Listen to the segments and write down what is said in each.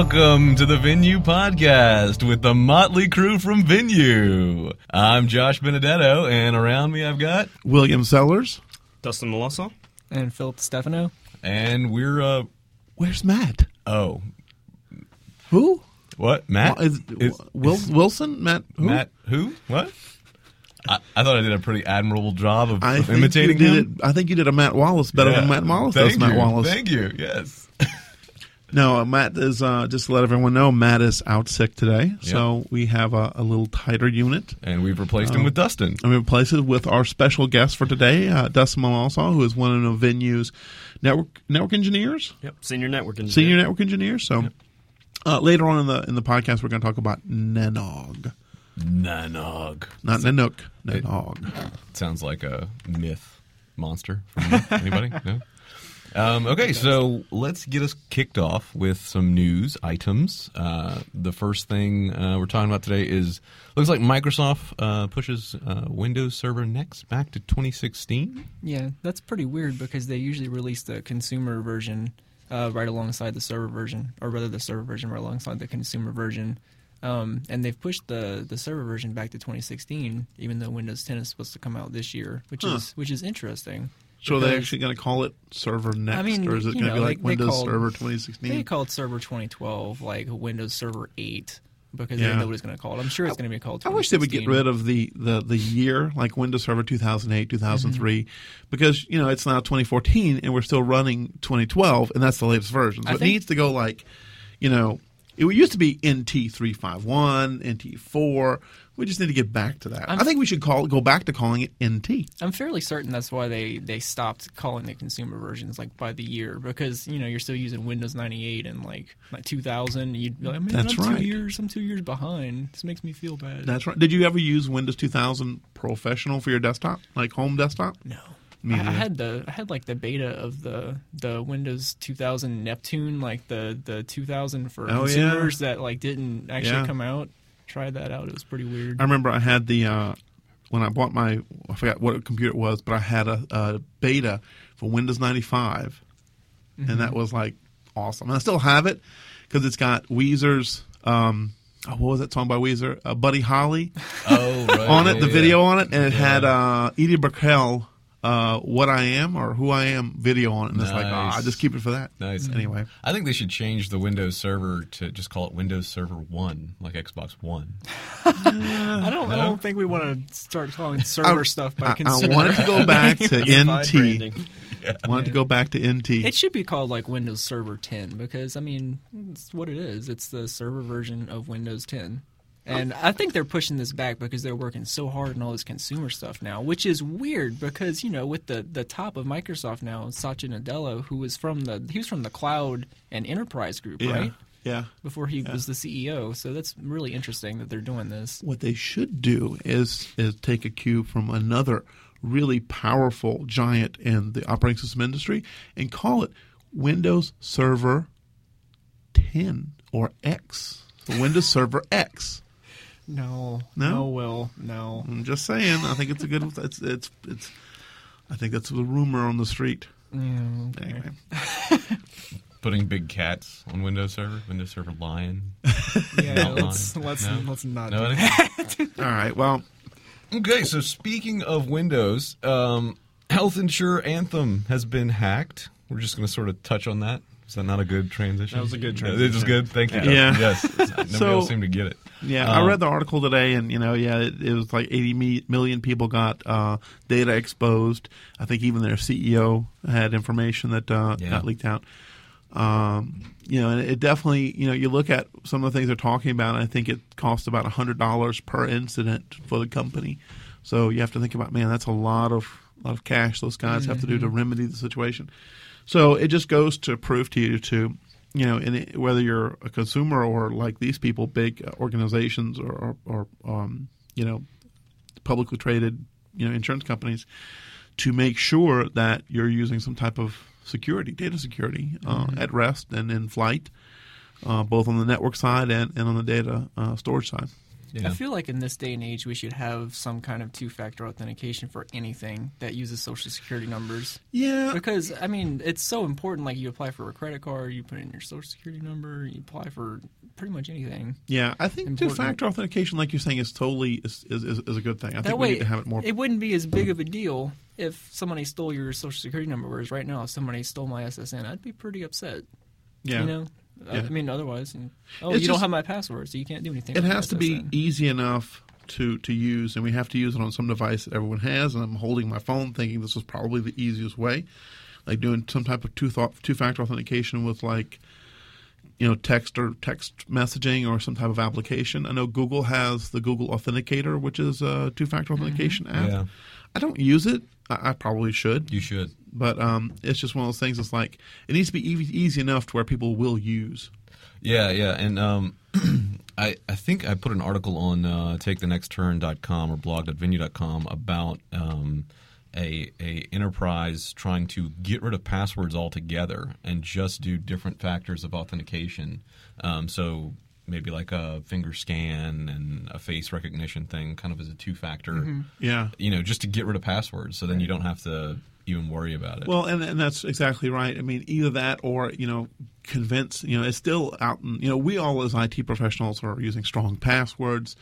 Welcome to the Venyu Podcast with the motley crew from Venyu. I'm Josh Benedetto, and around me I've got, William Sellers. Dustin Melissa. and Philip Stefano. and we're, uh, Where's Matt? oh, Who? what? Matt? Well, is, Is- Wil- Wilson? Matt? Who? Matt, who? What? I, I thought I did a pretty admirable job of, I of think imitating you did him. It, I think you did a Matt Wallace better Yeah. than Matt Wallace Thank does. Matt. Wallace. Thank you. Yes. No, uh, Matt is uh, just to let everyone know. Matt is out sick today, so we have a, a little tighter unit. And we've replaced him with Dustin. And we replace it with our special guest for today, uh, Dustin Malalsa, who is one of the Venyu's network network engineers, Yep. Senior network engineer. senior network engineer. So uh, later on in the in the podcast, we're going to talk about Nanog, Nanog. not Nanook, Nanog. Sounds like a myth monster. From. Anybody? No. Um, okay, so let's get us kicked off with some news items. Uh, the first thing uh, we're talking about today is looks like Microsoft uh, pushes uh, Windows Server Next back to 2016. Yeah, that's pretty weird because they usually release the consumer version uh, right alongside the server version, or rather the server version right alongside the consumer version. Um, and they've pushed the, the server version back to 2016, even though Windows 10 is supposed to come out this year, which Huh. is which is interesting. So are they Because- actually going to call it Server Next, I mean, or is it going to be like they- they Windows called- Server They 2016? called Server 2012 like Windows Server 8 because they Yeah. didn't know what it's going to call it. I'm sure it's going to be called. I wish they would get rid of the, the, the year, like Windows Server 2008, 2003, Mm-hmm. because, you know, it's now 2014 and we're still running 2012, and that's the latest version. So I it think- needs to go like, you know, it used to be NT351, NT4. We just need to get back to that. I'm- I think we should call go back to calling it NT. I'm fairly certain that's why they, they stopped calling the consumer versions like by the year because you know you're still using Windows 98 and like like 2000. You'd be like, man, That's I'm right. two years. I'm two years behind. This makes me feel bad. That's right. Did you ever use Windows 2000 Professional for your desktop, like home desktop? no. Me I, I had the I had like the beta of the the Windows 2000 Neptune, like the the 2000 for Oh, yeah. that like didn't actually Yeah. come out. Tried that out. It was pretty weird. I remember I had the uh, when I bought my I forgot what computer it was, but I had a, a beta for Windows 95, and that was like awesome. And I still have it because it's got Weezer's. Um, oh, what was that song by Weezer? Uh, Buddy Holly Oh, right. on it, the yeah, video on it, and it had uh, Edie Brickell, uh, "What I Am" or "Who I Am" video on it, and it's like, ah, I just keep it for that. Nice. Anyway, I think they should change the Windows Server to just call it Windows Server One, like Xbox One. I don't I don't think we want to start calling server I- stuff by I, I consumer. wanted to go back to NT. branding. Wanted to go back to NT. It should be called like Windows Server 10 because I mean, it's what it is. It's the server version of Windows 10. And I think they're pushing this back because they're working so hard on all this consumer stuff now, which is weird because you know with the, the top of Microsoft now, Satya Nadella, who was from the he was from the cloud and enterprise group, yeah, right? yeah. Before he was the CEO, so that's really interesting that they're doing this. what they should do is is take a cue from another really powerful giant in the operating system industry and call it Windows Server 10 or X. So Windows Server X. No, No? no, Will, no. I'm just saying. I think it's a good. It's it's it's. I think that's the rumor on the street. Yeah, okay. Anyway, Putting big cats on Windows Server, Windows Server Lion. Yeah, let's mine. let's No? let's not. No, do anything? all right. Well, Okay, so speaking of Windows, um, Health Insurer Anthem has been hacked. We're just going to sort of touch on that. Is that not a good transition? That was a good Yeah, It was transition. good. Thank you. Yeah. Dustin. Yes. Nobody So- else seemed to get it. Yeah, Um, I read the article today, and you know, yeah, it, it was like 80 million people got uh, data exposed. I think even their CEO had information that uh, Yeah. got leaked out. Um, you know, and it definitely, you know, you look at some of the things they're talking about. I think it costs about hundred dollars per incident for the company. So you have to think about, man, that's a lot of lot of cash those guys have to do to remedy the situation. So it just goes to prove to you to, you know, it, whether you're a consumer or like these people, big organizations or, or, or um, you know, publicly traded, you know, insurance companies, to make sure that you're using some type of security, data security, uh, at rest and in flight, uh, both on the network side and, and on the data uh, storage side. I feel like in this day and age, we should have some kind of two-factor authentication for anything that uses social security numbers. Yeah, Because I mean, it's so important. Like you apply for a credit card, you put in your social security number, you apply for pretty much anything. yeah. I think Important. two-factor authentication, like you're saying, is totally is, is, is a good thing. I that think way, we need to have it more. it wouldn't be as big of a deal if somebody stole your social security number. Whereas right now, if somebody stole my SSN, I'd be pretty upset. yeah, You know, Yeah. I mean, otherwise, and- oh, It's you don't have my password, so you can't do anything. it has to be SSN. easy enough to to use, and we have to use it on some device that everyone has. And I'm holding my phone, thinking this is probably the easiest way, like doing some type of two thought two factor authentication with like you know text or text messaging or some type of application. I know Google has the Google Authenticator, which is a two factor mm-hmm. authentication app. Yeah. I don't use it. I, I probably should, You should. But um, it's just one of those things. It's like it needs to be easy, easy enough to where people will use. Yeah, yeah, and um, I I think I put an article on uh, takethenextturn.com or blog.venyu.com about um, a a enterprise trying to get rid of passwords altogether and just do different factors of authentication. Um, so maybe like a finger scan and a face recognition thing, kind of as a two factor. Yeah. You know, just to get rid of passwords, so then you don't have to even worry about it. Well, and, and that's exactly right. I mean, either that or you know, convince. You know, it's still out. In, you know, we all as IT professionals are using strong passwords,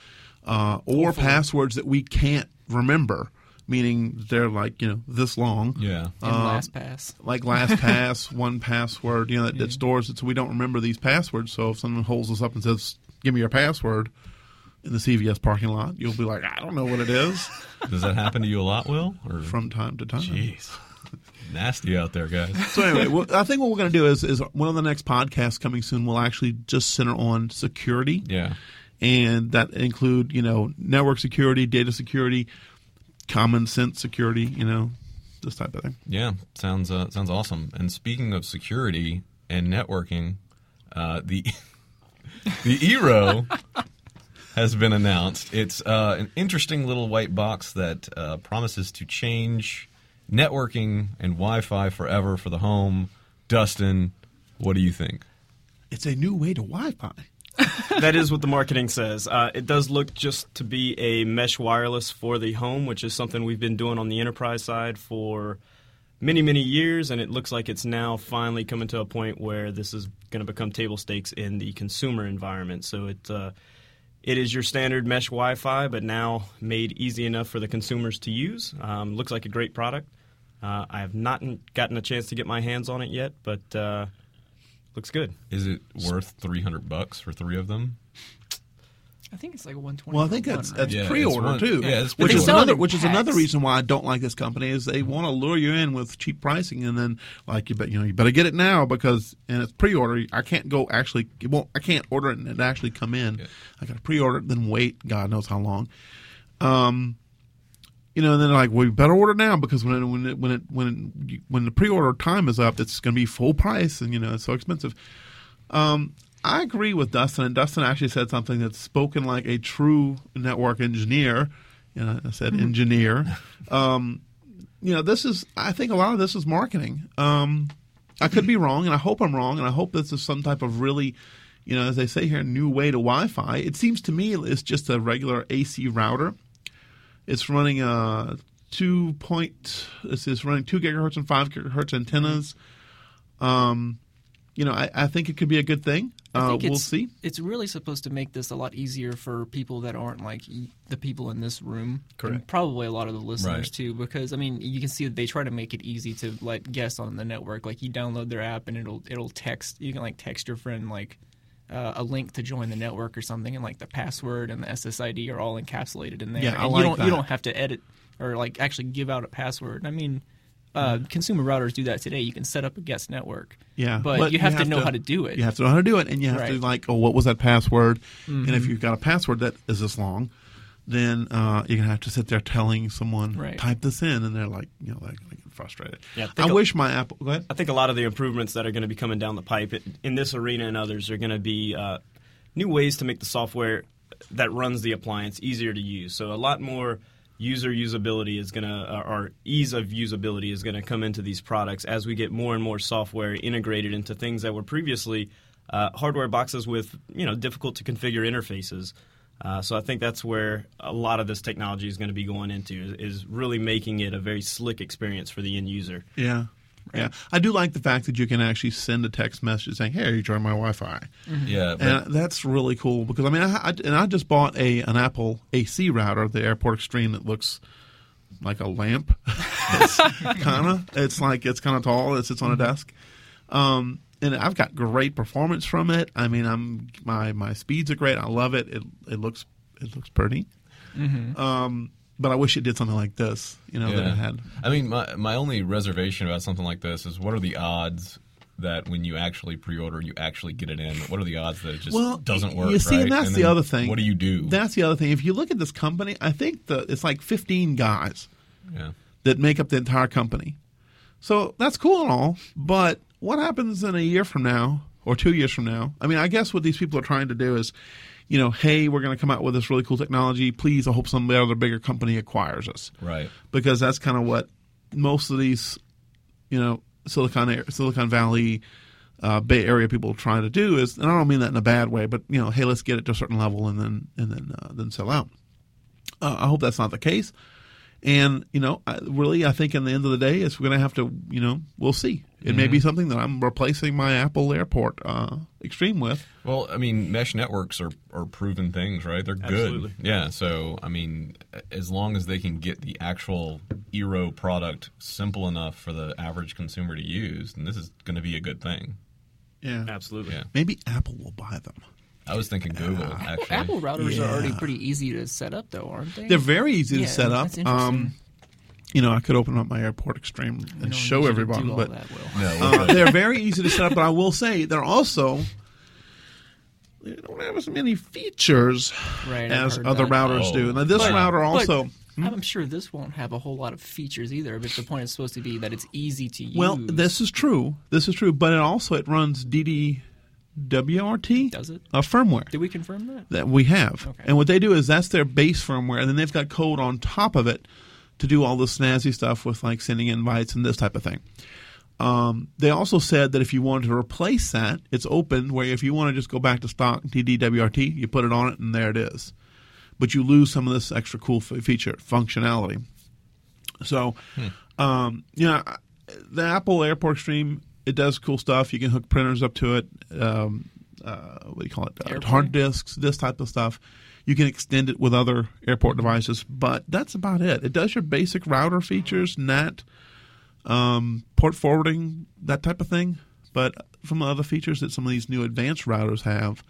uh, or passwords that we can't remember. Meaning they're like you know this long. yeah. And um, LastPass. Like LastPass, 1Password. You know that, that stores it, so we don't remember these passwords. So if someone holds us up and says, "Give me your password," in the CVS parking lot, you'll be like, "I don't know what it is." Does that happen to you a lot, Will? Or From time to time. Jeez. Nasty out there, guys. So anyway, well, I think what we're going to do is is one of the next podcasts coming soon will actually just center on security, Yeah. and that include you know network security, data security, common sense security, you know, this type of thing. Yeah. Sounds uh, sounds awesome. And speaking of security and networking, uh, the the Eero has been announced. It's uh, an interesting little white box that uh, promises to change networking and Wi-Fi forever for the home. Dustin, what do you think? It's a new way to Wi-Fi. that is what the marketing says. Uh, it does look just to be a mesh wireless for the home, which is something we've been doing on the enterprise side for many, many years, and it looks like it's now finally coming to a point where this is going to become table stakes in the consumer environment. So it uh, it is your standard mesh Wi-Fi, but now made easy enough for the consumers to use. Um, looks like a great product. Uh, I have not gotten a chance to get my hands on it yet, but uh, looks good. Is it worth three hundred bucks for three of them? I think it's like a 120. Well, I think that's that's Yeah, pre-order one- too. yeah, it's which is They sell it another in which is another reason why I don't like this company is they want to lure you in with cheap pricing and then like you bet you know you better get it now because and it's pre-order. I can't go actually it won't I can't order it and it actually come in. Yeah. I got to pre-order it then wait God knows how long. Um, you know, and then they're like, well, you better order now because when it, when it, when it, when you, when the pre-order time is up, it's going to be full price, and you know it's so expensive. Um, I agree with Dustin, and Dustin actually said something that's spoken like a true network engineer. You know, I said engineer. Um, you know, this is. I think a lot of this is marketing. Um, I could be wrong, and I hope I'm wrong, and I hope this is some type of really, you know, as they say here, new way to Wi-Fi. It seems to me it's just a regular AC router. It's running a two point. Is running two gigahertz and five gigahertz antennas. Um, you know, I, I think it could be a good thing. I Uh, think we'll it's, see. It's really supposed to make this a lot easier for people that aren't like the people in this room. And Correct. probably a lot of the listeners Right. too, because I mean, you can see that they try to make it easy to let guests on the network. Like you download their app and it'll it'll text. You can like text your friend like uh, a link to join the network or something, and like the password and the SSID are all encapsulated in there. Yeah, I and like you don't that. you don't have to edit or like actually give out a password. I mean. Uh, consumer routers do that today. You can set up a guest network, Yeah, but, you have, to know how to do it. You have to know how to do it, and you have to like, oh, what was that password? And Mm-hmm. if you've got a password that is this long, then uh, you're gonna have to sit there telling someone Right. type this in, and they're like, you know, like, like frustrated. Yeah, I I, think a- wish my Apple. Go ahead. I think a lot of the improvements that are going to be coming down the pipe in- in this arena and others are going to be uh, new ways to make the software that runs the appliance easier to use. So a lot more user usability is going to, or ease of usability is going to come into these products as we get more and more software integrated into things that were previously uh, hardware boxes with you know difficult to configure interfaces. Uh, so I think that's where a lot of this technology is going to be going into is, is really making it a very slick experience for the end user. Yeah. Yeah, I do like the fact that you can actually send a text message saying, "Hey, are you join my Wi-Fi," Yeah, but and that's really cool because I mean, I, I, and I just bought a an Apple AC router, the Airport Extreme, that looks like a lamp. it's kind of, it's like it's kind of tall. It sits on a desk, um, and I've got great performance from it. I mean, I'm my my speeds are great. I love it. It it looks it looks pretty. Um, but I wish it did something like this. You know, that Yeah. it had. I mean, my my only reservation about something like this is what are the odds that when you actually pre-order, you actually get it in? What are the odds that it just well, doesn't work? You see, right? and that's the other thing. What do you do? That's the other thing. If you look at this company, I think the it's like 15 guys yeah. that make up the entire company. So that's cool and all, but what happens in a year from now or two years from now? I mean, I guess what these people are trying to do is, you know, hey, we're going to come out with this really cool technology. Please, I hope some other bigger company acquires us Right. because that's kind of what most of these, you know, Silicon Air- Silicon Valley, uh, Bay Area people try to do is, and I don't mean that in a bad way, but you know, hey, let's get it to a certain level and then and then uh, then sell out. Uh, I hope that's not the case. And you know, I, really, I think in the end of the day, it's going to have to, you know, we'll see. It may be something that I'm replacing my Apple Airport uh, Extreme with. Well, I mean, mesh networks are, are proven things, right? They're Absolutely. good. Yeah. So, I mean, as long as they can get the actual Eero product simple enough for the average consumer to use, then this is going to be a good thing. Yeah, Absolutely. Yeah. maybe Apple will buy them. I was thinking Google, actually. Apple routers are already pretty easy to set up, though, aren't they? They're very easy Yeah, to set up. that's. Um, you know, I could open up my Airport Extreme and show need everybody, do all but that, Will. No, uh, we're good. they're very easy to set up. But I will say they're also they don't have as many features Right, as other that. routers Oh. do. Now this But- router but also. I'm sure this won't have a whole lot of features either. But the point is supposed to be that it's easy to use. Well, this is true. This is true, but it also it runs DDWRT does it? uh, firmware Did we confirm that? that we have, Okay. and what they do is that's their base firmware, and then they've got code on top of it to do all the snazzy stuff with like sending invites and this type of thing. Um, they also said that if you wanted to replace that, it's open. Where if you want to just go back to stock DDWRT, you put it on it, and there it is. But you lose some of this extra cool f- feature functionality. So, um, you know, the Apple Airport Extreme it does cool stuff. You can hook printers up to it. Um, uh, what do you call it? Uh, hard disks, this type of stuff. You can extend it with other airport devices, but that's about it. It does your basic router features, NAT, um, port forwarding, that type of thing. But from the other features that some of these new advanced routers have,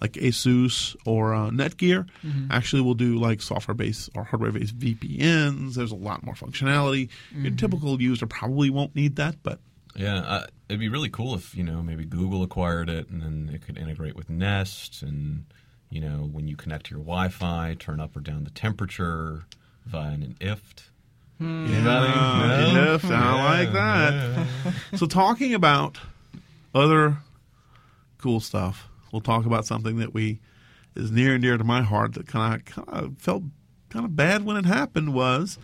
like ASUS or uh, Netgear, actually will do like software-based or hardware-based VPNs. There's a lot more functionality. Your typical user probably won't need that, but Yeah, it'd be really cool if you know maybe Google acquired it and then it could integrate with Nest and you know when you connect to your Wi-Fi, turn up or down the temperature via an IFTTT. Hmm. Yeah, No? yes, I like that. So, talking about other cool stuff, we'll talk about something that we is near and dear to my heart that kind of kind of felt kind of bad when it happened. Was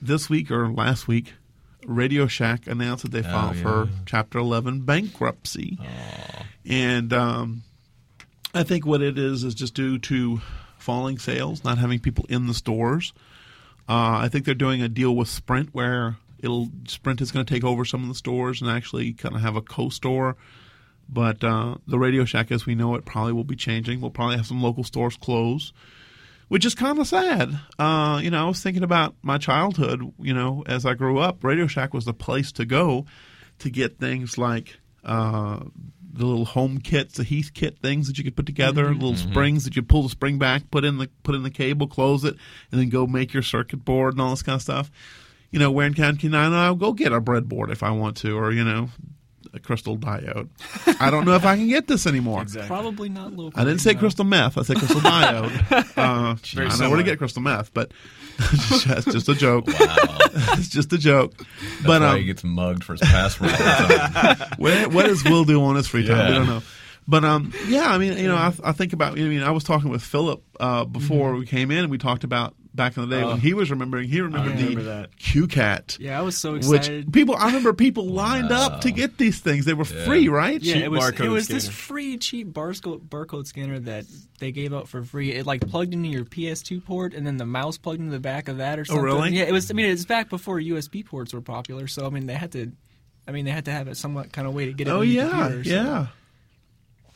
this week or last week, Radio Shack announced that they filed for yeah. Chapter Eleven bankruptcy, and um, I think what it is is just due to falling sales, not having people in the stores. Uh, I think they're doing a deal with Sprint where it'll Sprint is going to take over some of the stores and actually kind of have a co-store. But uh, the Radio Shack, as we know it, probably will be changing. We'll probably have some local stores close, which is kind of sad. Uh, you know, I was thinking about my childhood. You know, as I grew up, Radio Shack was the place to go to get things like uh, the little home kits, the Heath kit things that you could put together, little springs that you pull the spring back, put in the put in the cable, close it, and then go make your circuit board and all this kind of stuff. You know, where in County Nine, I'll go get a breadboard if I want to, or you know, a crystal diode. I don't know if I can get this anymore. Exactly. Probably not local. I didn't say no. crystal meth. I said crystal diode. Uh, Very I know where similar. to get crystal meth, but it's just a joke. Wow, It's just a joke. that's but why um, he gets mugged for his password. all the time. what, what does Will do on his free time? Yeah. We don't know. But um, yeah, I mean, you know, I, I think about. I mean, I was talking with Philip uh, before Mm-hmm. we came in, and we talked about back in the day Oh. when he was remembering. He remembered remember the that. CueCat. Yeah, I was so excited. Which people, I remember people lined up to get these things. They were Yeah. free, right? yeah, cheap it was it was this free cheap barcode barcode scanner that they gave out for free. It like plugged into your PS2 port and then the mouse plugged into the back of that or oh, something. really? Yeah, it was. I mean, it was back before USB ports were popular, so I mean they had to. I mean, they had to have it somewhat kind of way to get it. Oh on your yeah, computer, so- yeah.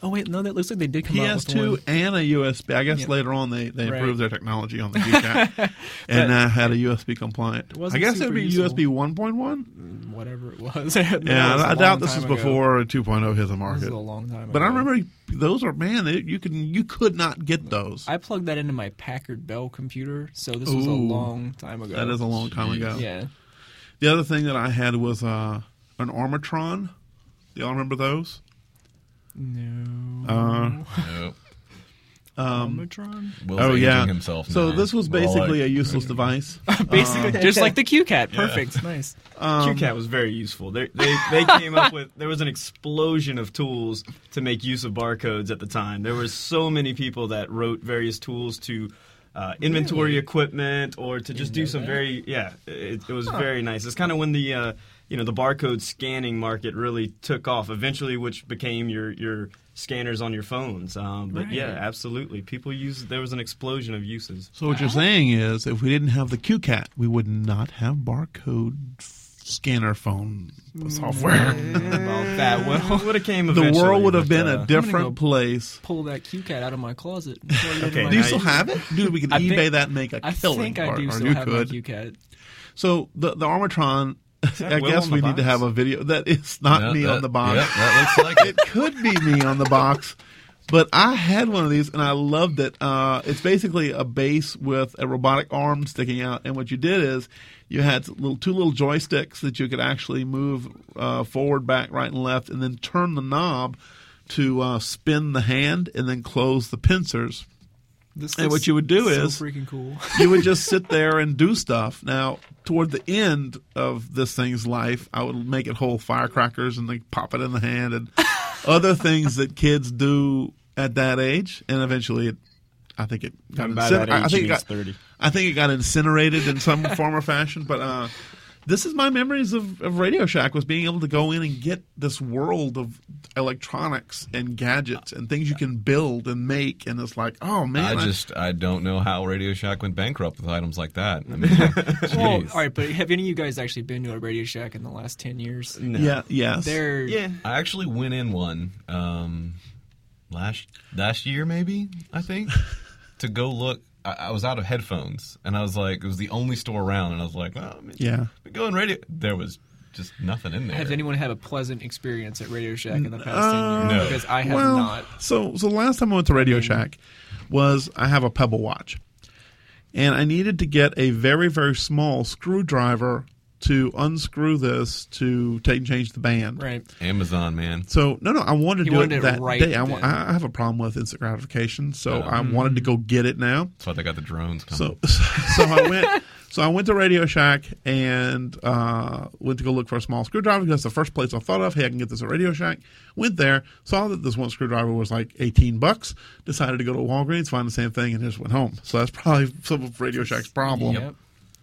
Oh wait, no, that looks like they did come out with PS2 and a USB. I guess Yeah. later on they, they Right. improved their technology on the CueCat and uh, had a USB compliant. I guess it would be useful. USB 1.1. whatever it was. Yeah, I doubt this is before 2.0 hit the This market. is a long time. But I remember those are man, they, you can you could not get those. I plugged that into my Packard Bell computer, so this was a long time ago. That is a long time ago. Yeah. The other thing that I had was uh, an Armatron. Do y'all remember those? No. Uh, Nope. Omicron? Will's oh yeah. himself so now. this was basically like- a useless device. Basically, just like the CueCat. Perfect. Nice. Um, CueCat was very useful. They, they they came up with there was an explosion of tools to make use of barcodes at the time. There were so many people that wrote various tools to uh, inventory Really? equipment or to just Didn't do some that. very yeah. It, it was very nice. It's kind of when the uh, you know the barcode scanning market really took off. Eventually, which became your your scanners on your phones. Um, but yeah, absolutely, people use. There was an explosion of uses. So what you're saying is, if we didn't have the CueCat, we would not have barcode scanner phone software. About that. Well, would have came. the world would have but, been uh, a different go- place. pull that CueCat out of my closet. and plug Okay, my Do you still have it? Dude, we could I eBay think- that and make a I killing. I think I do or still you have could. my CueCat. So the the Armatron, that I Will guess we the need to have a video. That is not Yeah, me that- on the box. Yep, that looks like it it. could be me on the box, but I had one of these and I loved it. Uh, it's basically a base with a robotic arm sticking out, and what you did is you had little two little joysticks that you could actually move uh, forward, back, right, and left, and then turn the knob to uh, spin the hand and then close the pincers. This And what you would do so is- freaking cool. you would just sit there and do stuff. Now, toward the end of this thing's life, I would make it whole firecrackers and like pop it in the hand and other things that kids do at that age. And eventually, it, I think it got And by I- I age, think it got, 30. I think it got incinerated in some form or fashion. But uh, this is my memories of, of Radio Shack was being able to go in and get this world of electronics and gadgets and things you can build and make. And it's like, oh man, I just I don't know how Radio Shack went bankrupt with items like that. I mean, Well, all right, but have any of you guys actually been to a Radio Shack in the last ten years? No. yeah, yes, They're Yeah. I actually went in one um, last last year, maybe I think, to go look. I, I was out of headphones, and I was like, it was the only store around, and I was like, well, I mean, Yeah. going radio. There was just nothing in there. Has anyone had a pleasant experience at Radio Shack in the past Uh, ten years? No. Because I have well, not. So, so the last time I went to Radio Shack was I have a Pebble watch, and I needed to get a very very small screwdriver to unscrew this to take and change the band. Right. Amazon, man. So no, no, I wanted to You do wanted it it that right day. I, then. wa- I have a problem with instant gratification, so Yeah. I wanted to go get it now. That's why they got the drones coming. So, so I went. So I went to Radio Shack and uh, went to go look for a small screwdriver. Because that's the first place I thought of. Hey, I can get this at Radio Shack. Went there, saw that this one screwdriver was like eighteen bucks. Decided to go to Walgreens, find the same thing, and just went home. So that's probably some of Radio Shack's problem. Yep.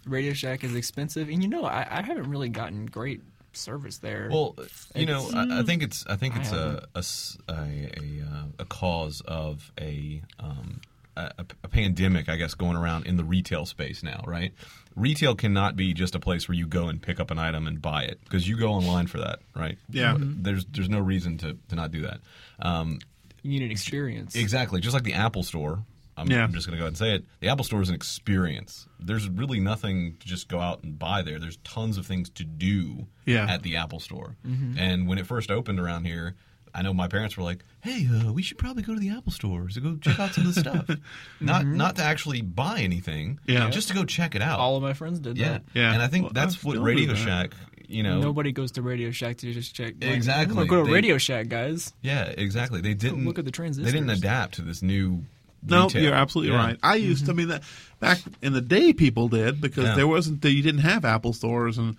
Radio Shack is expensive, and you know, I, I haven't really gotten great service there. Well, you know, I, I think it's I think it's a haven't. a s- a, a, uh, a cause of a, um, a a pandemic, I guess, going around in the retail space now, right? Retail cannot be just a place where you go and pick up an item and buy it because you go online for that, right? Yeah. Mm-hmm. There's there's no reason to, to not do that. Um, you need an experience. Exactly. Just like the Apple Store. I'm, Yeah. I'm just going to go ahead and say it. The Apple Store is an experience. There's really nothing to just go out and buy there. There's tons of things to do Yeah. at the Apple Store. And when it first opened around here, I know my parents were like, "Hey, uh, we should probably go to the Apple Store to go check out some of the stuff, not not to actually buy anything, Yeah. just to go check it out." All of my friends did yeah, that. Yeah. And I think Well, that's I what Radio that. Shack, you know, Nobody goes to Radio Shack to just check. like, Exactly. Go to They- Radio Shack, guys. yeah, exactly. They didn't look at the They didn't adapt to this new. No, retail. you're absolutely Yeah. right. I used to. I mean, that back in the day, people did because Yeah. there wasn't. You didn't have Apple stores and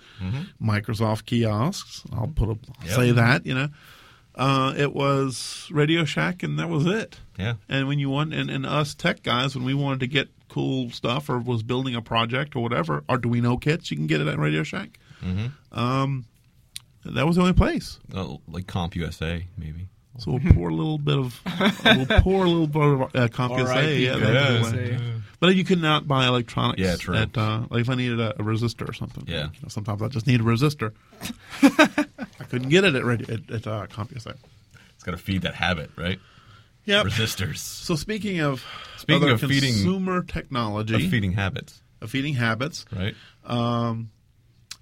Microsoft kiosks. I'll put a Yep. say that. You know, uh, it was Radio Shack, and that was it. Yeah. And when you want, and, and us tech guys, when we wanted to get cool stuff or was building a project or whatever, Arduino kits, you can get it at Radio Shack. Hmm. Um, that was the only place. Oh, like CompUSA, maybe. So a poor little bit of a little poor little bit of uh, CompUSA, R.I.P. yeah, Yeah. that went Say, away. But you could not buy electronics. Yeah, true. At, uh, like if I needed a, a resistor or something. Yeah. You know, sometimes I just need a resistor. I couldn't get it at radio, at, at uh, CompUSA. It's got to feed that habit, right? Yeah. Resistors. So speaking of Speaking other of feeding- consumer technology, Of feeding habits, of feeding habits, right?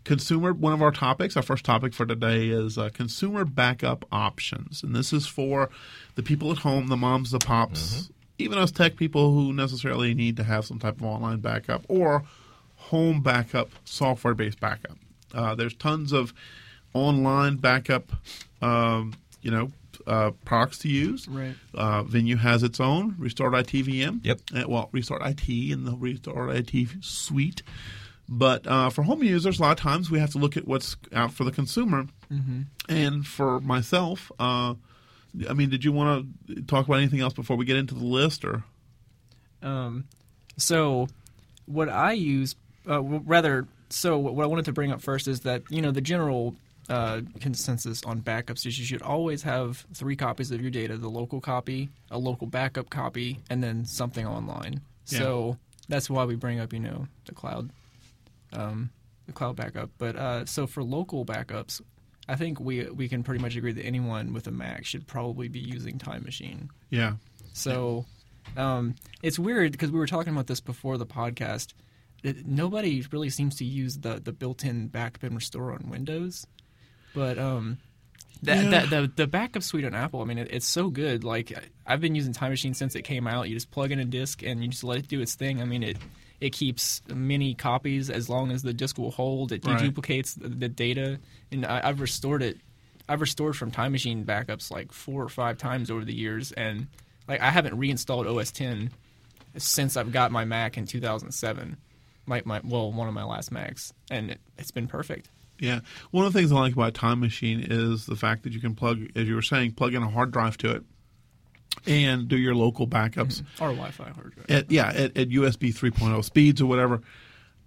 Consumer one of our topics our first topic for today is uh, consumer backup options. And this is for the people at home the moms the pops even us tech people who necessarily need to have some type of online backup or home backup software based backup. Uh, there's tons of online backup um, you know uh, products to use. Right. uh, Venyu has its own restart it vm Yep. uh, well restart it and the restart it suite but uh, for home users, a lot of times we have to look at what's out for the consumer. Mm-hmm. And for myself, uh, I mean, did you want to talk about anything else before we get into the list? Or Um, so what I use, uh, rather, so what I wanted to bring up first is that you know the general uh, consensus on backups is you should always have three copies of your data: the local copy, a local backup copy, and then something online. Yeah. So that's why we bring up you know the cloud, um, the cloud backup. But uh, so for local backups. I think we we can pretty much agree that anyone with a Mac should probably be using Time Machine. yeah, So um, it's weird because we were talking about this before the podcast. It, nobody really seems to use the, the built-in backup and restore on Windows, but um, that, Yeah. that, the the backup suite on Apple, I mean, it, it's so good. Like I've been using Time Machine since it came out. You just plug in a disk and you just let it do its thing. I mean, it it keeps many copies as long as the disk will hold. It Right. deduplicates the, the data, and I, I've restored it. I've restored from Time Machine backups like four or five times over the years, and like I haven't reinstalled OS 10 since I've got my Mac in 2007. My, my well, one of my last Macs, and it, it's been perfect. yeah. One of the things I like about Time Machine is the fact that you can plug, as you were saying, plug in a hard drive to it and do your local backups. Or Wi-Fi hard drive. at yeah at, at USB 3.0 speeds or whatever.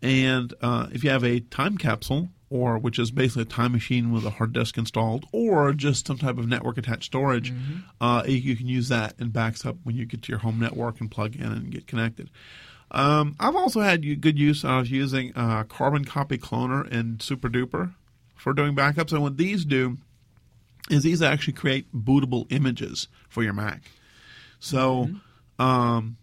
And uh, if you have a time capsule, or which is basically a time machine with a hard disk installed, or just some type of network attached storage, uh, you, you can use that and backs up when you get to your home network and plug in and get connected. Um, I've also had good use of using uh, Carbon Copy Cloner and Super Duper for doing backups. And what these do is these actually create bootable images for your Mac. So, um,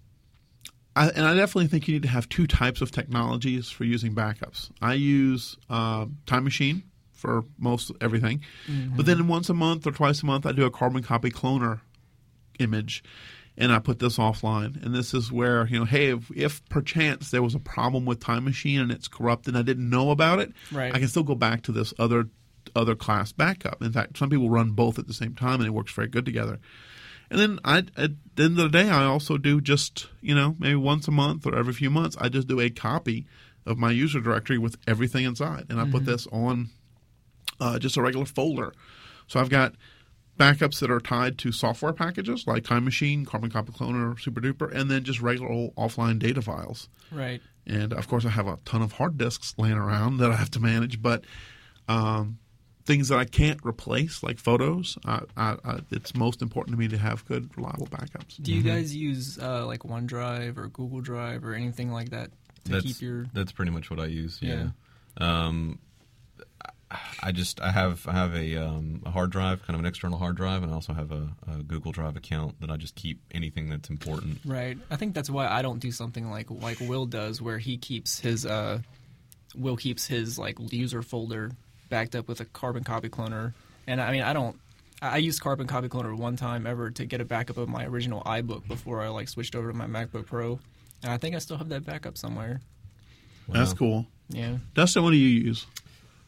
I, and I definitely think you need to have two types of technologies for using backups. I use uh, Time Machine for most everything, but then once a month or twice a month, I do a carbon copy cloner image, and I put this offline. And this is where you know, hey, if, if perchance there was a problem with Time Machine and it's corrupt and I didn't know about it, Right. I can still go back to this other other class backup. In fact, some people run both at the same time, and it works very good together. And then I, at the end of the day, I also do just you know maybe once a month or every few months, I just do a copy of my user directory with everything inside, and I put this on uh, just a regular folder. So I've got backups that are tied to software packages like Time Machine, Carbon Copy Cloner, Super Duper, and then just regular old offline data files. Right. And of course, I have a ton of hard disks laying around that I have to manage, but um, things that I can't replace, like photos, I, I, I, it's most important to me to have good, reliable backups. Do you guys use uh, like OneDrive or Google Drive or anything like that to that's keep your? that's pretty much what I use. Yeah. Um, I just I have I have a, um, a hard drive, kind of an external hard drive, and I also have a, a Google Drive account that I just keep anything that's important. Right. I think that's why I don't do something like like Will does, where he keeps his uh, Will keeps his like user folder backed up with a Carbon Copy Cloner, and I mean I don't. I I used Carbon Copy Cloner one time ever to get a backup of my original iBook before I like switched over to my MacBook Pro, and I think I still have that backup somewhere. That's cool. Yeah. Dustin, what do you use?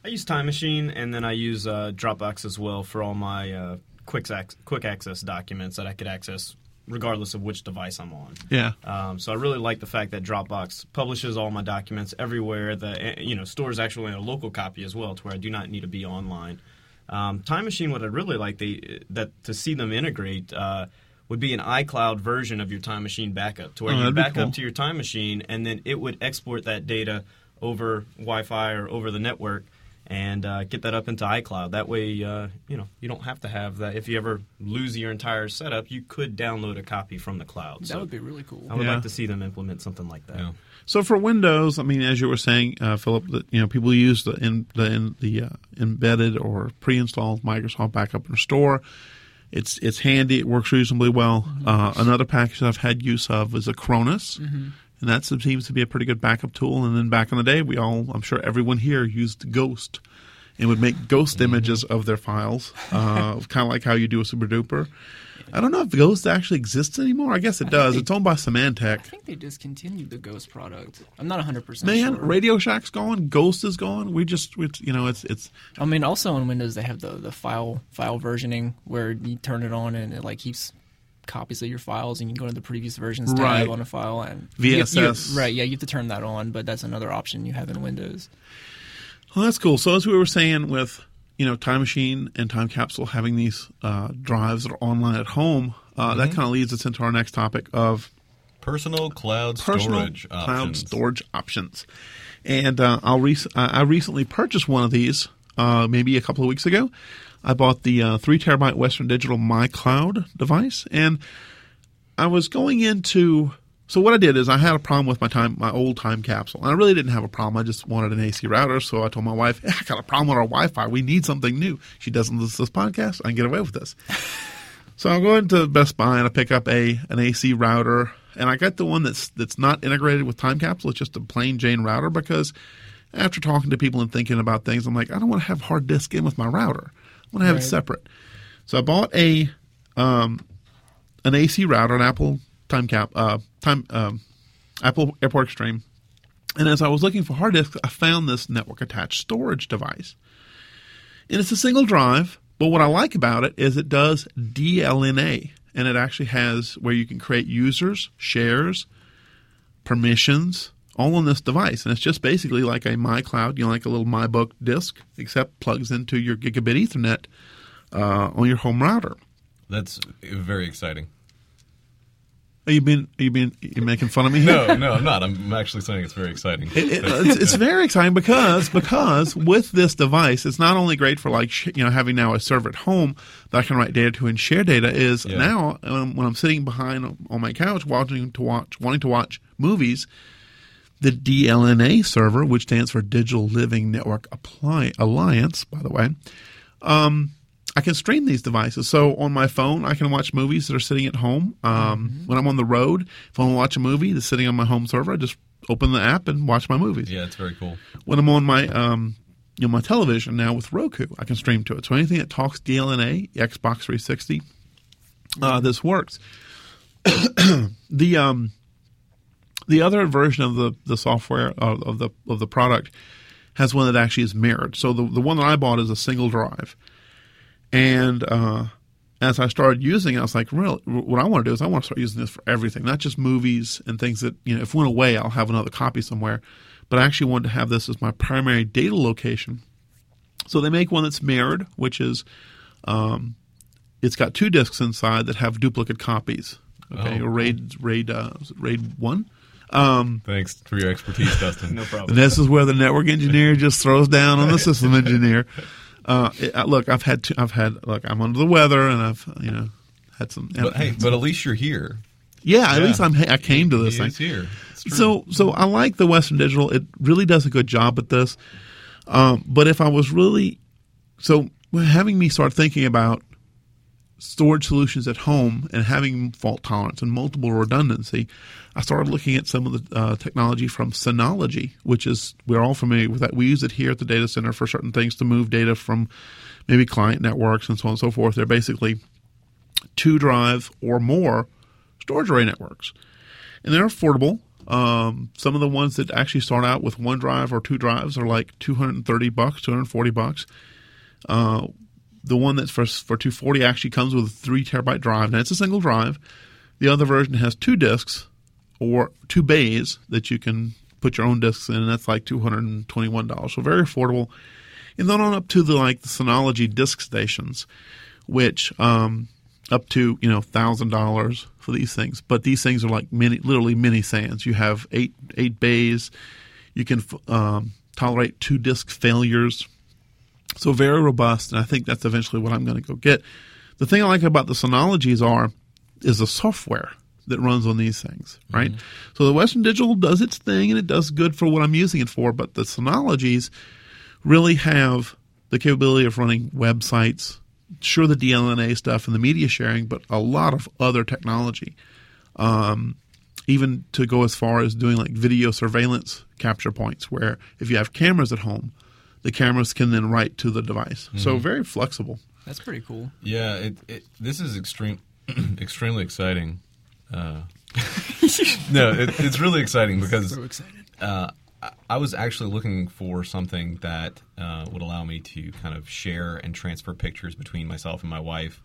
I use Time Machine, and then I use uh, Dropbox as well for all my uh, quick ac- quick access documents that I could access regardless of which device I'm on. Yeah. Um, so I really like the fact that Dropbox publishes all my documents everywhere. That you know stores actually a local copy as well, to where I do not need to be online. Um, Time Machine, what I really like, they that to see them integrate uh, would be an iCloud version of your Time Machine backup, to where Oh, you back cool. up to your Time Machine, and then it would export that data over Wi-Fi or over the network. And uh, get that up into iCloud. That way, uh, you know, you don't have to have that. If you ever lose your entire setup, you could download a copy from the cloud. That So would be really cool. I would Yeah. like to see them implement something like that. Yeah. So for Windows, I mean, as you were saying, uh, Philip, that you know people use the in, the, in, the uh, embedded or pre-installed Microsoft Backup and Restore. It's it's handy. It works reasonably well. Uh, another package that I've had use of is Acronis, and that seems to be a pretty good backup tool. And then back in the day, we all, I'm sure everyone here used Ghost, and would make Ghost images of their files, uh, kind of like how you do a Super Duper. I don't know if Ghost actually exists anymore. I guess it does. they- It's owned by Symantec. I think they discontinued the Ghost product. I'm not 100 percent Man, sure. Radio Shack's gone. Ghost is gone. We just, we, you know, it's it's I mean, also on Windows they have the the file file versioning where you turn it on and it like keeps copies of your files and you can go to the previous versions tab Right. on a file and you- you- VSS. right, yeah, you have to turn that on, but that's another option you have in Windows. well, that's cool. So as we were saying, with you know, Time Machine and Time Capsule having these uh, drives that are online at home, uh, that kind of leads us into our next topic of Personal cloud personal storage cloud options. storage options. And uh, I'll rec- I I recently purchased one of these, uh, maybe a couple of weeks ago. I bought the uh, three terabyte Western Digital My Cloud device, and I was going into. So what I did is I had a problem with my time, my old time capsule, and I really didn't have a problem. I just wanted an AC router, so I told my wife, "I got a problem with our Wi-Fi. We need something new." She doesn't listen to this podcast. I can get away with this. So I'm going to Best Buy and I pick up a an AC router, and I got the one that's that's not integrated with Time Capsule. It's just a plain Jane router because after talking to people and thinking about things, I'm like, I don't want to have hard disk in with my router. I want to have it separate. So I bought a um, an AC router, an Apple Time Cap, uh, Time um, Apple Airport Extreme. And as I was looking for hard disks, I found this network attached storage device. And it's a single drive, but what I like about it is it does DLNA. And it actually has where you can create users, shares, permissions, all on this device. And it's just basically like a MyCloud, you know, like a little MyBook disk, except plugs into your gigabit Ethernet uh, on your home router. That's very exciting. Are you being, are you being, you making fun of me? here? No, no, I'm not. I'm actually saying it's very exciting. It- it- it's, it's very exciting because because with this device, it's not only great for like sh- you know having now a server at home that I can write data to and share data. Is Yeah. now um, when I'm sitting behind on my couch watching to watch wanting to watch movies, the DLNA server, which stands for Digital Living Network Apply- Alliance, by the way, um, I can stream these devices. So on my phone, I can watch movies that are sitting at home. Um, When I'm on the road, if I want to watch a movie that's sitting on my home server, I just open the app and watch my movies. Yeah, it's very cool. When I'm on my um, you know my television now with Roku, I can stream to it. So anything that talks DLNA, Xbox 360, uh, this works. the um, the other version of the the software of, of the of the product has one that actually is mirrored. So the the one that I bought is a single drive, and uh, as I started using it, I was like, "Real, what I want to do is I want to start using this for everything, not just movies and things that you know. If it went away, I'll have another copy somewhere, but I actually wanted to have this as my primary data location. So they make one that's mirrored, which is um, it's got two disks inside that have duplicate copies. Okay, Oh, or RAID RAID uh, RAID one. Um, Thanks for your expertise, Dustin. No problem. and this is where the network engineer just throws down on the system engineer. Uh, it- look, I've had, two, I've had, look, I'm under the weather, and I've, you know, had some. But hey, but at least you're here. yeah, at yeah. least I'm, I came to this He thing. is here. So, so I like the Western Digital. It really does a good job at this. Um, but if I was really, so having me start thinking about storage solutions at home and having fault tolerance and multiple redundancy, I started looking at some of the uh, technology from Synology, which is we're all familiar with that. We use it here at the data center for certain things to move data from maybe client networks and so on and so forth. They're basically two drive or more storage array networks and they're affordable. Um, some of the ones that actually start out with one drive or two drives are like 230 bucks, 240 bucks. Uh, the one that's for for 240 actually comes with a three terabyte drive, and it's a single drive. The other version has two disks or two bays that you can put your own disks in, and that's like 221 dollars. So very affordable. And then on up to the like the Synology disk stations, which um, up to you know thousand dollars for these things. But these things are like mini, literally mini SANs. You have eight eight bays. You can um, tolerate two disk failures. So very robust, and I think that's eventually what I'm going to go get. The thing I like about the Synologies are is the software that runs on these things, right? So the Western Digital does its thing and it does good for what I'm using it for, but the Synologies really have the capability of running websites, sure the DLNA stuff and the media sharing, but a lot of other technology. Um, even to go as far as doing like video surveillance capture points, where if you have cameras at home, the cameras can then write to the device. So very flexible. That's pretty cool. Yeah, it, it, this is extreme, extremely exciting. Uh, no, it, it's really exciting because So excited. uh, I- I was actually looking for something that uh, would allow me to kind of share and transfer pictures between myself and my wife,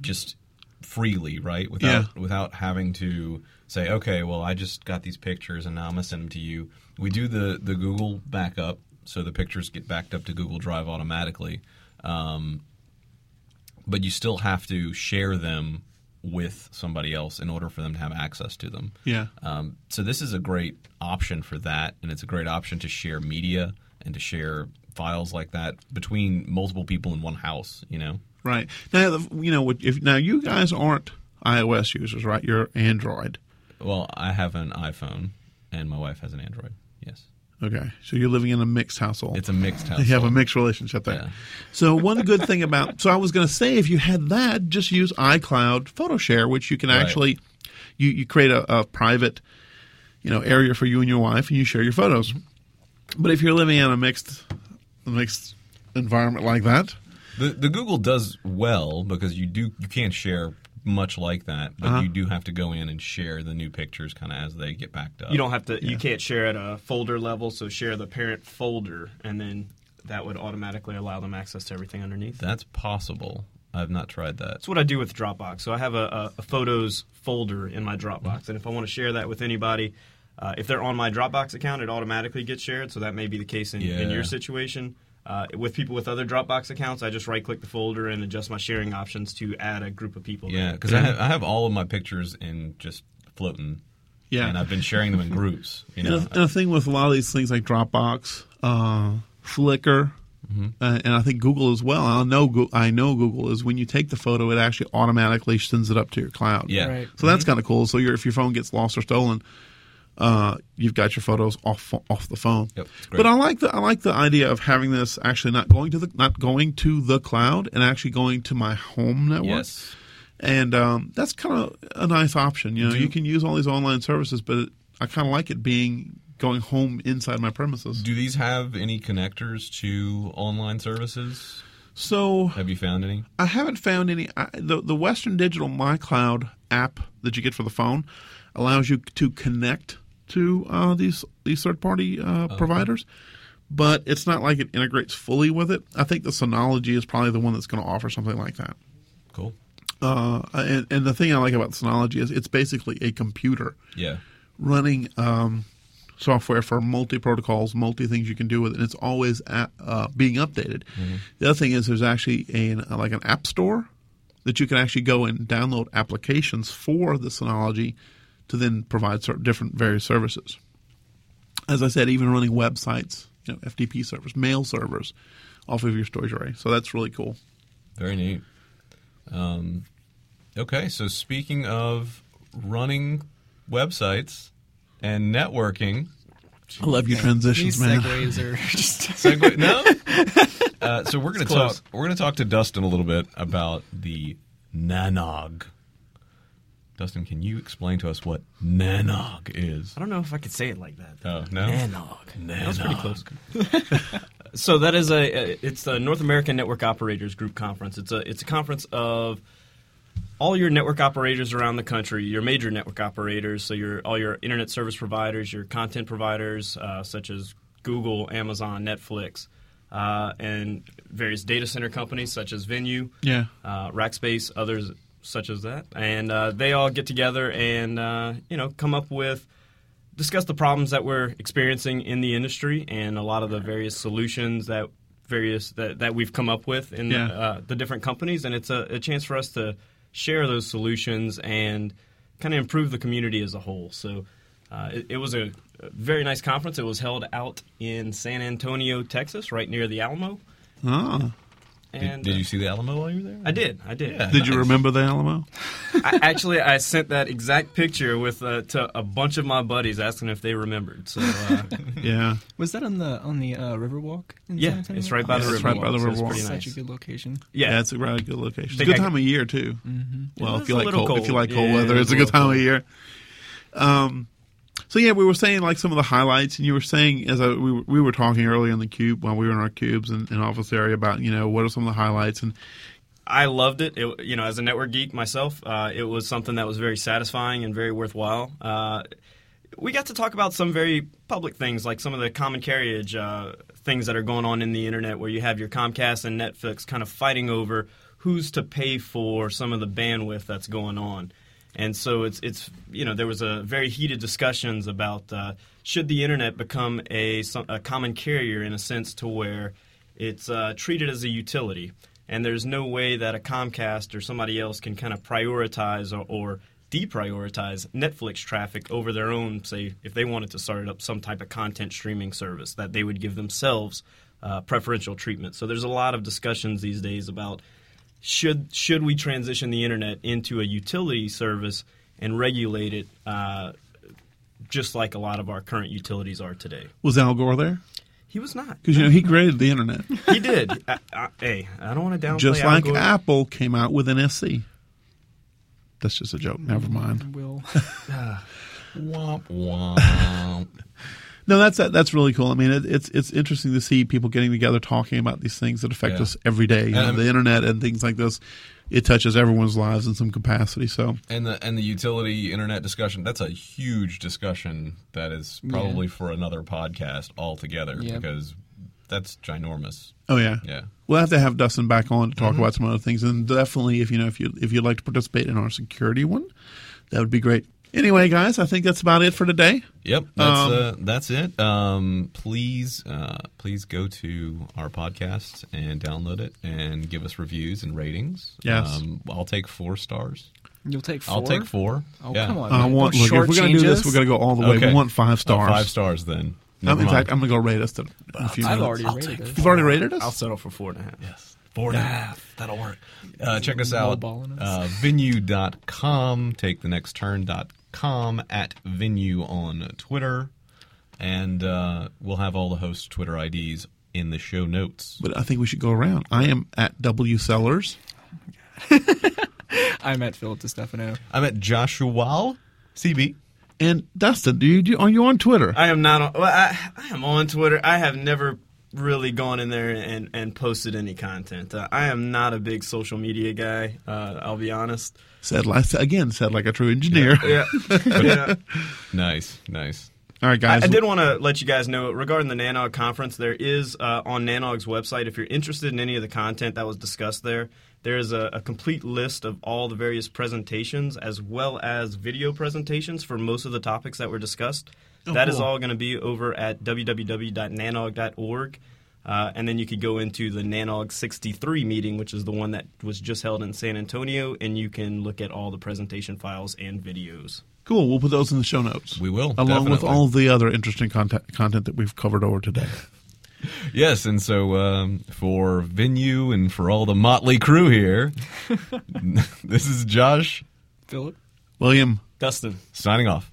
just freely, right? Without without having to say, okay, well, I just got these pictures and now I'm gonna send them to you. We do the the Google backup, so the pictures get backed up to Google Drive automatically. Um, but you still have to share them with somebody else in order for them to have access to them. Yeah. Um, so this is a great option for that, and it's a great option to share media and to share files like that between multiple people in one house. You know, Right now, you know, if now you guys aren't iOS users, right? You're Android. well, I have an iPhone, and my wife has an Android. Yes, Okay, so you're living in a mixed household. it's a mixed house. you have a mixed relationship there. Yeah. So one good thing about so I was going to say if you had that, just use iCloud Photo Share, which you can Right. actually you you create a, a private you know area for you and your wife, and you share your photos. But if you're living in a mixed a mixed environment like that, The the Google does well because you do you can't share much like that, but Uh-huh. you do have to go in and share the new pictures kind of as they get backed up. You don't have to. You can't share at a folder level. So share the parent folder, and then that would automatically allow them access to everything underneath. That's possible. I've not tried that. That's what I do with Dropbox. So I have a, a, a photos folder in my Dropbox, and if I want to share that with anybody, uh, if they're on my Dropbox account, it automatically gets shared. So that may be the case in, in your situation. Uh, with people with other Dropbox accounts, I just right click the folder and adjust my sharing options to add a group of people. Yeah, because I, have, I have all of my pictures in just floating. Yeah. and I've been sharing them in groups. You And know, the, and the thing with a lot of these things like Dropbox, uh, Flickr, Mm-hmm. uh, and I think Google as well. I know I know Google is when you take the photo, it actually automatically sends it up to your cloud. yeah, Right. So that's kind of cool. So your if your phone gets lost or stolen, uh, you've got your photos off off the phone. Yep. But I like the I like the idea of having this actually not going to the not going to the cloud and actually going to my home network. Yes. And um, that's kind of a nice option. You know, you can use all these online services, but it, I kind of like it being going home inside my premises. Do these have any connectors to online services? So Have you found any? I haven't found any. I, the the Western Digital MyCloud app that you get for the phone allows you to connect to uh, these these third party uh, providers, but it's not like it integrates fully with it. I think the Synology is probably the one that's going to offer something like that. Cool. Uh, and, and the thing I like about Synology is it's basically a computer Yeah. running um, software for multi protocols, multi things you can do with it, and it's always at, uh, being updated. The other thing is there's actually a like an app store that you can actually go and download applications for the Synology to then provide certain different various services. As I said, even running websites, you know, FTP servers, mail servers off of your storage array. So that's really cool. Very neat. Um, okay, so speaking of running websites and networking, I love your These transitions, man. segues are just. segue, no. Uh, so we're going to talk. We're going to talk to Dustin a little bit about the nanog. Dustin, can you explain to us what nanog is? I don't know if I could say it like that. Oh no, Nanog. That was pretty close. so that is a it's the North American Network Operators Group conference. It's a it's a conference of all your network operators around the country, your major network operators, so your all your internet service providers, your content providers uh, such as Google, Amazon, Netflix, uh, and various data center companies such as Venyu, Yeah. uh, Rackspace, others such as that, and uh, they all get together and uh, you know come up with discuss the problems that we're experiencing in the industry and a lot of the various solutions that various that, that we've come up with in Yeah. uh, the different companies, and it's a, a chance for us to share those solutions and kind of improve the community as a whole. So uh, it, it was a, very nice conference. It was held out in San Antonio, Texas, right near the Alamo. Ah. Did, And did uh, you see the Alamo while you were there? I did. I did. Yeah. Did you remember the Alamo? I, actually, I sent that exact picture with uh, to a bunch of my buddies asking if they remembered. So uh, Yeah. Was that on the on the uh, Riverwalk? In Yeah, San it's right by the the it's river. right by the so it's Riverwalk. pretty Such a good location. Yeah, Yeah, it's a really good location. It's a good time of year too. Mm-hmm. Well, It if you like little cold, if you like cold Yeah, weather, it's a good time little of year. Um, so yeah, we were saying like some of the highlights, and you were saying as I, we were, we were talking earlier in the cube while we were in our cubes and in office area about you know what are some of the highlights, and I loved it. it. You know, as a network geek myself, uh, it was something that was very satisfying and very worthwhile. Uh, we got to talk about some very public things, like some of the common carriage uh, things that are going on in the internet, where you have your Comcast and Netflix kind of fighting over who's to pay for some of the bandwidth that's going on. And so it's it's you know there was a very heated discussions about uh, should the internet become a, a common carrier in a sense to where it's uh, treated as a utility, and there's no way that a Comcast or somebody else can kind of prioritize or, or deprioritize Netflix traffic over their own. Say if they wanted to start up some type of content streaming service, that they would give themselves uh, preferential treatment. So there's a lot of discussions these days about should should we transition the internet into a utility service and regulate it uh, just like a lot of our current utilities are today? was Al Gore there? He was not. Because you know he created the internet, He did. I, I, hey, I don't want to downplay. just Al like Gore. Apple came out with an SC. That's just a joke. Never mind. Will Womp womp. No, that's that's really cool. I mean, it, it's it's interesting to see people getting together talking about these things that affect Yeah. us every day. You know, the internet and things like this. It touches everyone's lives in some capacity. So and the and the utility internet discussion that's a huge discussion that is probably for another podcast altogether Yep. because that's ginormous. Oh yeah. Yeah. We'll have to have Dustin back on to talk mm-hmm. about some other things, and definitely if you know if you if you'd like to participate in our security one, that would be great. Anyway, guys, I think that's about it for today. Yep, that's Um, uh, that's it. Um, please, uh, please go to our podcast and download it and give us reviews and ratings. Yes. um, I'll take four stars. you'll take 4 I'll take four. Oh yeah. come on! I want look if we're gonna do this, we're gonna go all the way. Okay. We want five stars. five stars then. Never in mind. fact, I'm gonna go rate us in a few I've minutes. already rated it. You've already rated us. I'll settle for four and a half. Yes. Four and a half. That'll work. Uh, check us out. Lowballing us. Uh, venyu.com. Take the next turn.com at Venyu on Twitter. And uh, we'll have all the host Twitter IDs in the show notes. But I think we should go around. I am at W Sellers. I'm at Philip DeStefano. I'm at Joshua CB. And Dustin, do you do, are you on Twitter? I am not on. Well, I, I am on Twitter. I have never really gone in there and, and posted any content. Uh, I am not a big social media guy. Uh, I'll be honest. said like again, said like a true engineer. Yeah. yeah. Nice, nice. All right, I, guys. I did want to let you guys know regarding the Nanog conference. There is uh, on Nanog's website. If you're interested in any of the content that was discussed there, there is a, a complete list of all the various presentations as well as video presentations for most of the topics that were discussed. That is cool. all going to be over at www.nanog.org. Uh, and then you could go into the Nanog 63 meeting, which is the one that was just held in San Antonio, and you can look at all the presentation files and videos. Cool. We'll put those in the show notes. We will, along with all the other interesting content content that we've covered over today. Yes, and so um, for Venyu and for all the motley crew here, this is Josh Philip. William. Dustin. signing off.